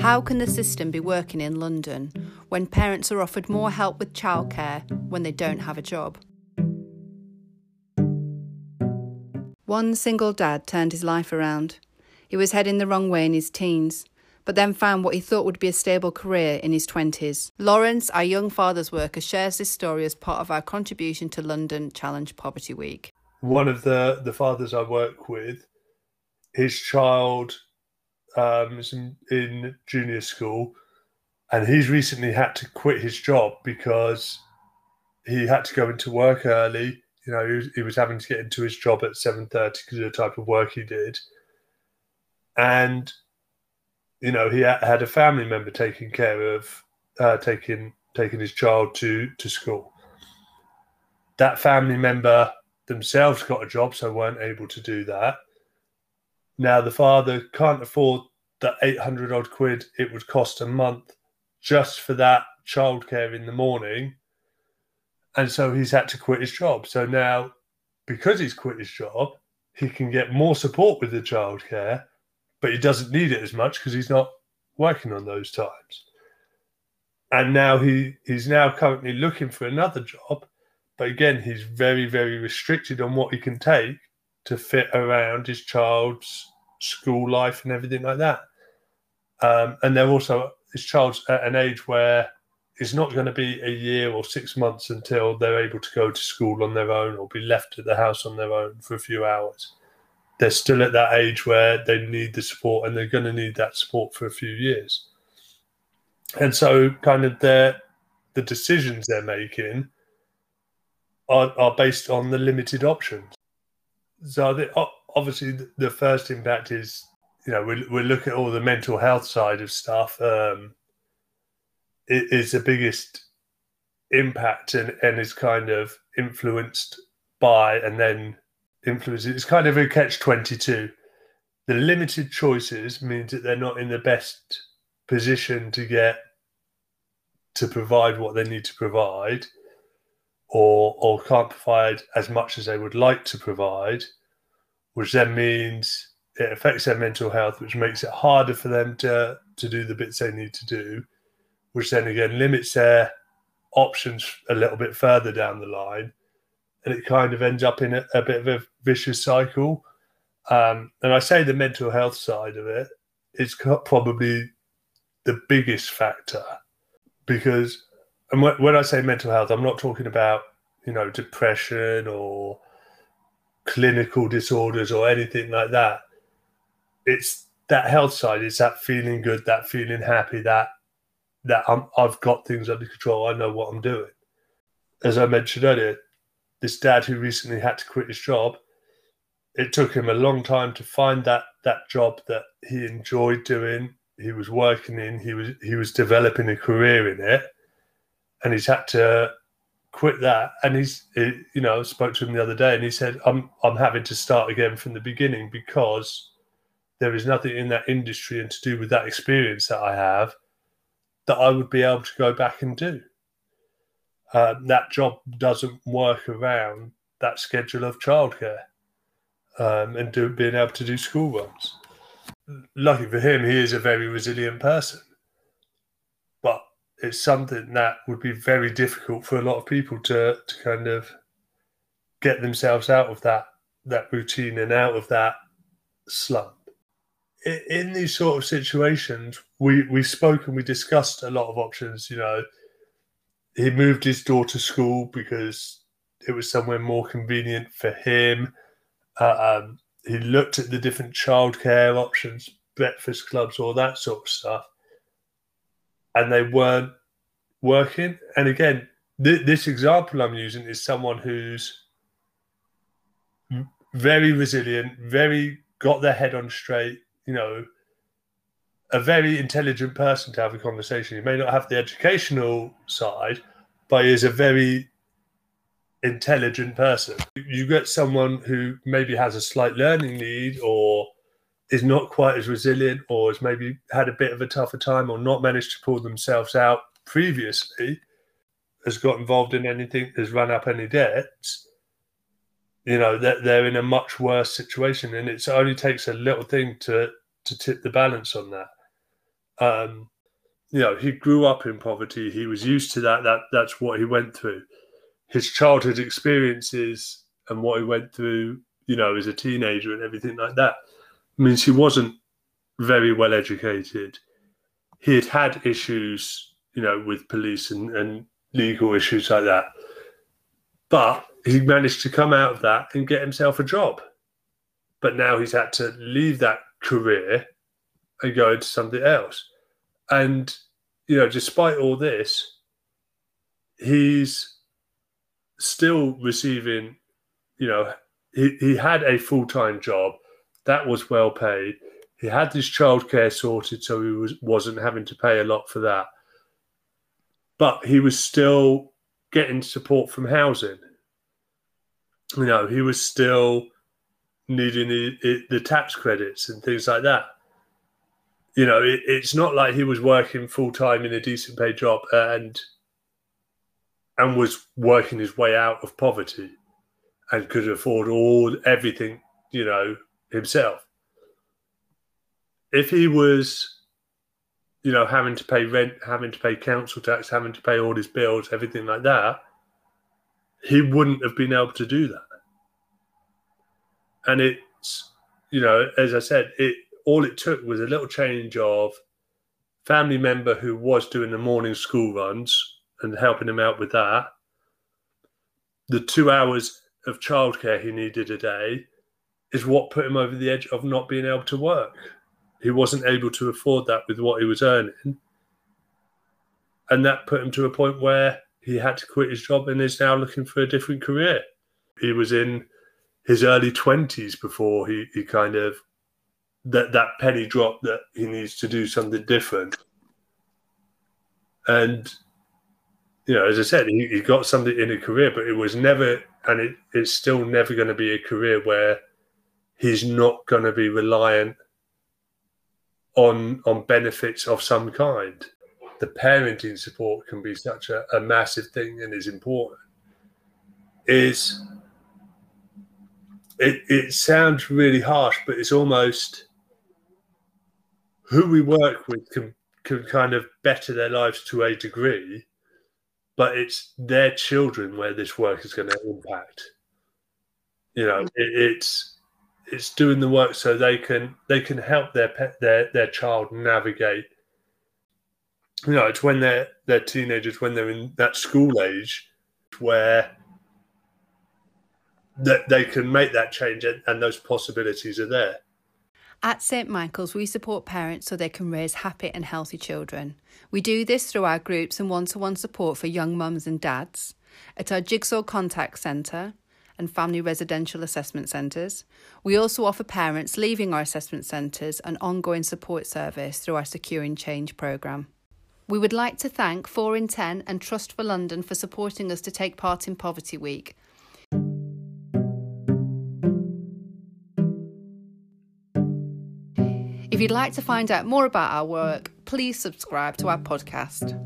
How can the system be working in London when parents are offered more help with childcare when they don't have a job? One single dad turned his life around. He was heading the wrong way in his teens, but then found what he thought would be a stable career in his 20s. Lawrence, our young fathers worker, shares this story as part of our contribution to London Challenge Poverty Week. One of the, the fathers I work with, his child um, in, junior school, and he's recently had to quit his job because he had to go into work early. You know, he was, he was having to get into his job at seven thirty because of the type of work he did, and you know he had a family member taking care of uh, taking taking his child to to school. That family member themselves got a job, so weren't able to do that. Now the father can't afford the 800 odd quid it would cost a month just for that childcare in the morning. And so he's had to quit his job. So now, because he's quit his job, he can get more support with the childcare, but he doesn't need it as much because he's not working on those times. And now he, he's now currently looking for another job. But again, he's very, very restricted on what he can take to fit around his child's school life and everything like that. Um, and they're also this child's at an age where it's not going to be a year or six months until they're able to go to school on their own or be left at the house on their own for a few hours. They're still at that age where they need the support and they're going to need that support for a few years. And so, kind of, their the decisions they're making are, are based on the limited options. So, the, obviously, the first impact is you know, we we look at all the mental health side of stuff. Um, it is the biggest impact and, and is kind of influenced by and then influences. It's kind of a catch twenty two. The limited choices means that they're not in the best position to get to provide what they need to provide, or or can't provide as much as they would like to provide, which then means it affects their mental health, which makes it harder for them to to do the bits they need to do, which then again limits their options a little bit further down the line, and it kind of ends up in a, a bit of a vicious cycle. Um, and I say the mental health side of it is probably the biggest factor because, and when I say mental health, I'm not talking about you know depression or clinical disorders or anything like that it's that health side. It's that feeling good, that feeling happy, that that I'm, I've got things under control. I know what I'm doing. As I mentioned earlier, this dad who recently had to quit his job, it took him a long time to find that that job that he enjoyed doing. He was working in. He was he was developing a career in it, and he's had to quit that. And he's you know I spoke to him the other day, and he said I'm I'm having to start again from the beginning because there is nothing in that industry and to do with that experience that I have that I would be able to go back and do. Uh, that job doesn't work around that schedule of childcare um, and do, being able to do school runs. Lucky for him, he is a very resilient person, it's something that would be very difficult for a lot of people to to kind of get themselves out of that that routine and out of that slump in these sort of situations, we we spoke and we discussed a lot of options. You know, he moved his daughter to school because it was somewhere more convenient for him. Uh, um, he looked at the different childcare options, breakfast clubs, all that sort of stuff, and they weren't working. And again, th- this example I'm using is someone who's very resilient, very got their head on straight, you know, a very intelligent person to have a conversation. He may not have the educational side, but he is a very intelligent person. You get someone who maybe has a slight learning need or is not quite as resilient or has maybe had a bit of a tougher time or not managed to pull themselves out previously, has got involved in anything, has run up any debts, you know, they're, they're in a much worse situation. And it only takes a little thing to to tip the balance on that. Um, you know, he grew up in poverty. He was used to that. That that's what he went through. His childhood experiences and what he went through, you know, as a teenager and everything like that, means he wasn't very well educated. He had had issues, you know, with police and, and legal issues like that. But he managed to come out of that and get himself a job. But now he's had to leave that career and go into something else. And, you know, despite all this, he's still receiving, you know, he, he had a full time job that was well paid. He had his childcare sorted, so he was, wasn't having to pay a lot for that. But he was still getting support from housing. You know, he was still needing the, the tax credits and things like that you know, it, it's not like he was working full time in a decent paid job and and was working his way out of poverty and could afford all everything, you know, himself. If he was, you know, having to pay rent, having to pay council tax, having to pay all his bills, everything like that, he wouldn't have been able to do that. And it's, you know, as I said, it all it took was a little change of family member who was doing the morning school runs and helping him out with that. The two hours of childcare he needed a day is what put him over the edge of not being able to work. He wasn't able to afford that with what he was earning. And that put him to a point where he had to quit his job and is now looking for a different career. He was in his early 20s before he, he kind of that that penny drop that he needs to do something different. And you know, as I said, he, he got something in a career, but it was never, and it, it's still never going to be a career where he's not going to be reliant on on benefits of some kind. The parenting support can be such a, a massive thing and is important. Is it, it sounds really harsh, but it's almost who we work with can can kind of better their lives to a degree, but it's their children where this work is going to impact. You know, it, it's it's doing the work so they can they can help their pet their their child navigate. You know, it's when they're they're teenagers when they're in that school age where that they can make that change and, and those possibilities are there. At St Michael's, we support parents so they can raise happy and healthy children. We do this through our groups and one to one support for young mums and dads, at our Jigsaw Contact Centre and Family Residential Assessment Centres. We also offer parents leaving our assessment centres an ongoing support service through our Securing Change programme. We would like to thank 4 in 10 and Trust for London for supporting us to take part in Poverty Week If you'd like to find out more about our work, please subscribe to our podcast.